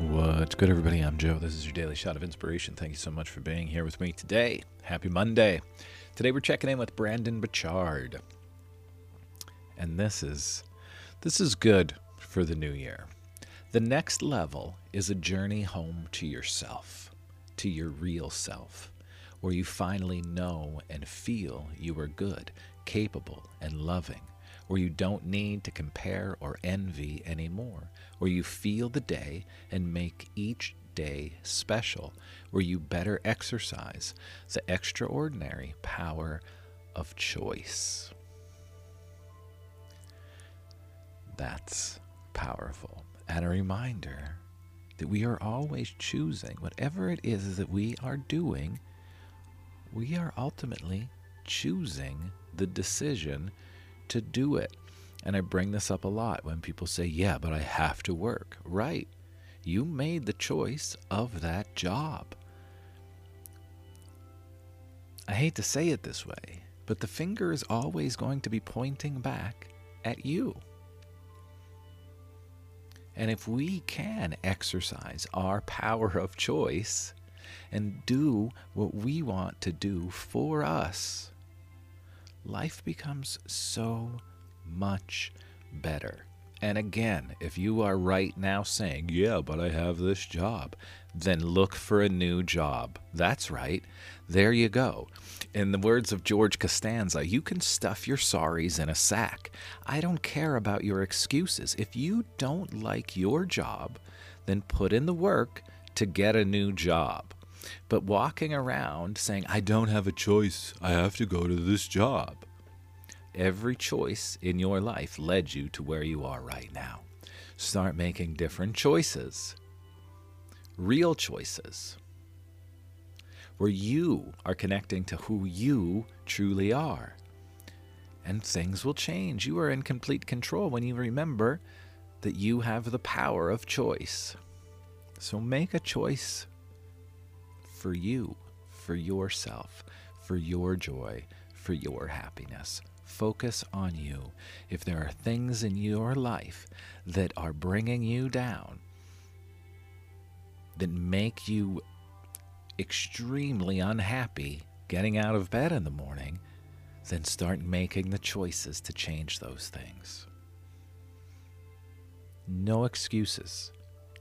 What's good, everybody? I'm Joe. This is your daily shot of inspiration. Thank you so much for being here with me today. Happy Monday. Today we're checking in with Brandon Bouchard, And this is this is good for the new year. The next level is a journey home to yourself, to your real self, where you finally know and feel you are good, capable, and loving where you don't need to compare or envy anymore, where you feel the day and make each day special, where you better exercise the extraordinary power of choice. That's powerful. And a reminder that we are always choosing whatever it is that we are doing, we are ultimately choosing the decision to do it. And I bring this up a lot when people say, yeah, but I have to work. Right. You made the choice of that job. I hate to say it this way, but the finger is always going to be pointing back at you. And if we can exercise our power of choice and do what we want to do for us, life becomes so much better. And again, if you are right now saying, Yeah, but I have this job, then look for a new job. That's right. There you go. In the words of George Costanza, you can stuff your sorries in a sack. I don't care about your excuses. If you don't like your job, then put in the work to get a new job. But walking around saying, I don't have a choice, I have to go to this job. Every choice in your life led you to where you are right now. Start making different choices, real choices, where you are connecting to who you truly are. And things will change. You are in complete control when you remember that you have the power of choice. So make a choice for you, for yourself, for your joy, for your happiness. Focus on you. If there are things in your life that are bringing you down, that make you extremely unhappy getting out of bed in the morning, then start making the choices to change those things. No excuses,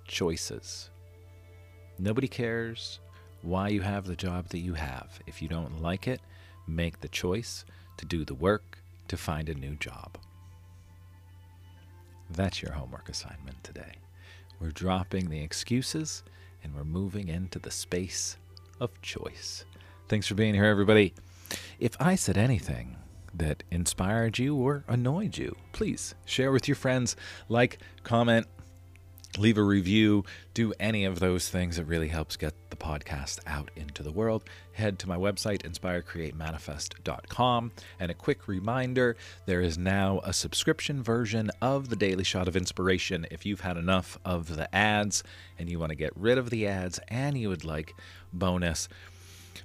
choices. Nobody cares why you have the job that you have. If you don't like it, make the choice to do the work to find a new job. That's your homework assignment today. We're dropping the excuses and we're moving into the space of choice. Thanks for being here, everybody. If I said anything that inspired you or annoyed you, please share with your friends, like, comment, leave a review, do any of those things. It really helps get the podcast out into the world. Head to my website, inspirecreatemanifest.com. And a quick reminder there is now a subscription version of the Daily Shot of Inspiration. If you've had enough of the ads and you want to get rid of the ads and you would like bonus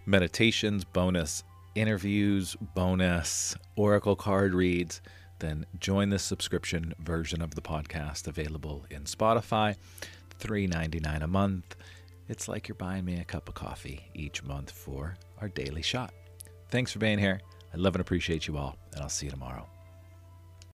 meditations, bonus interviews, bonus oracle card reads, then join the subscription version of the podcast available in Spotify. $3.99 a month. It's like you're buying me a cup of coffee each month for our daily shot. Thanks for being here. I love and appreciate you all, and I'll see you tomorrow.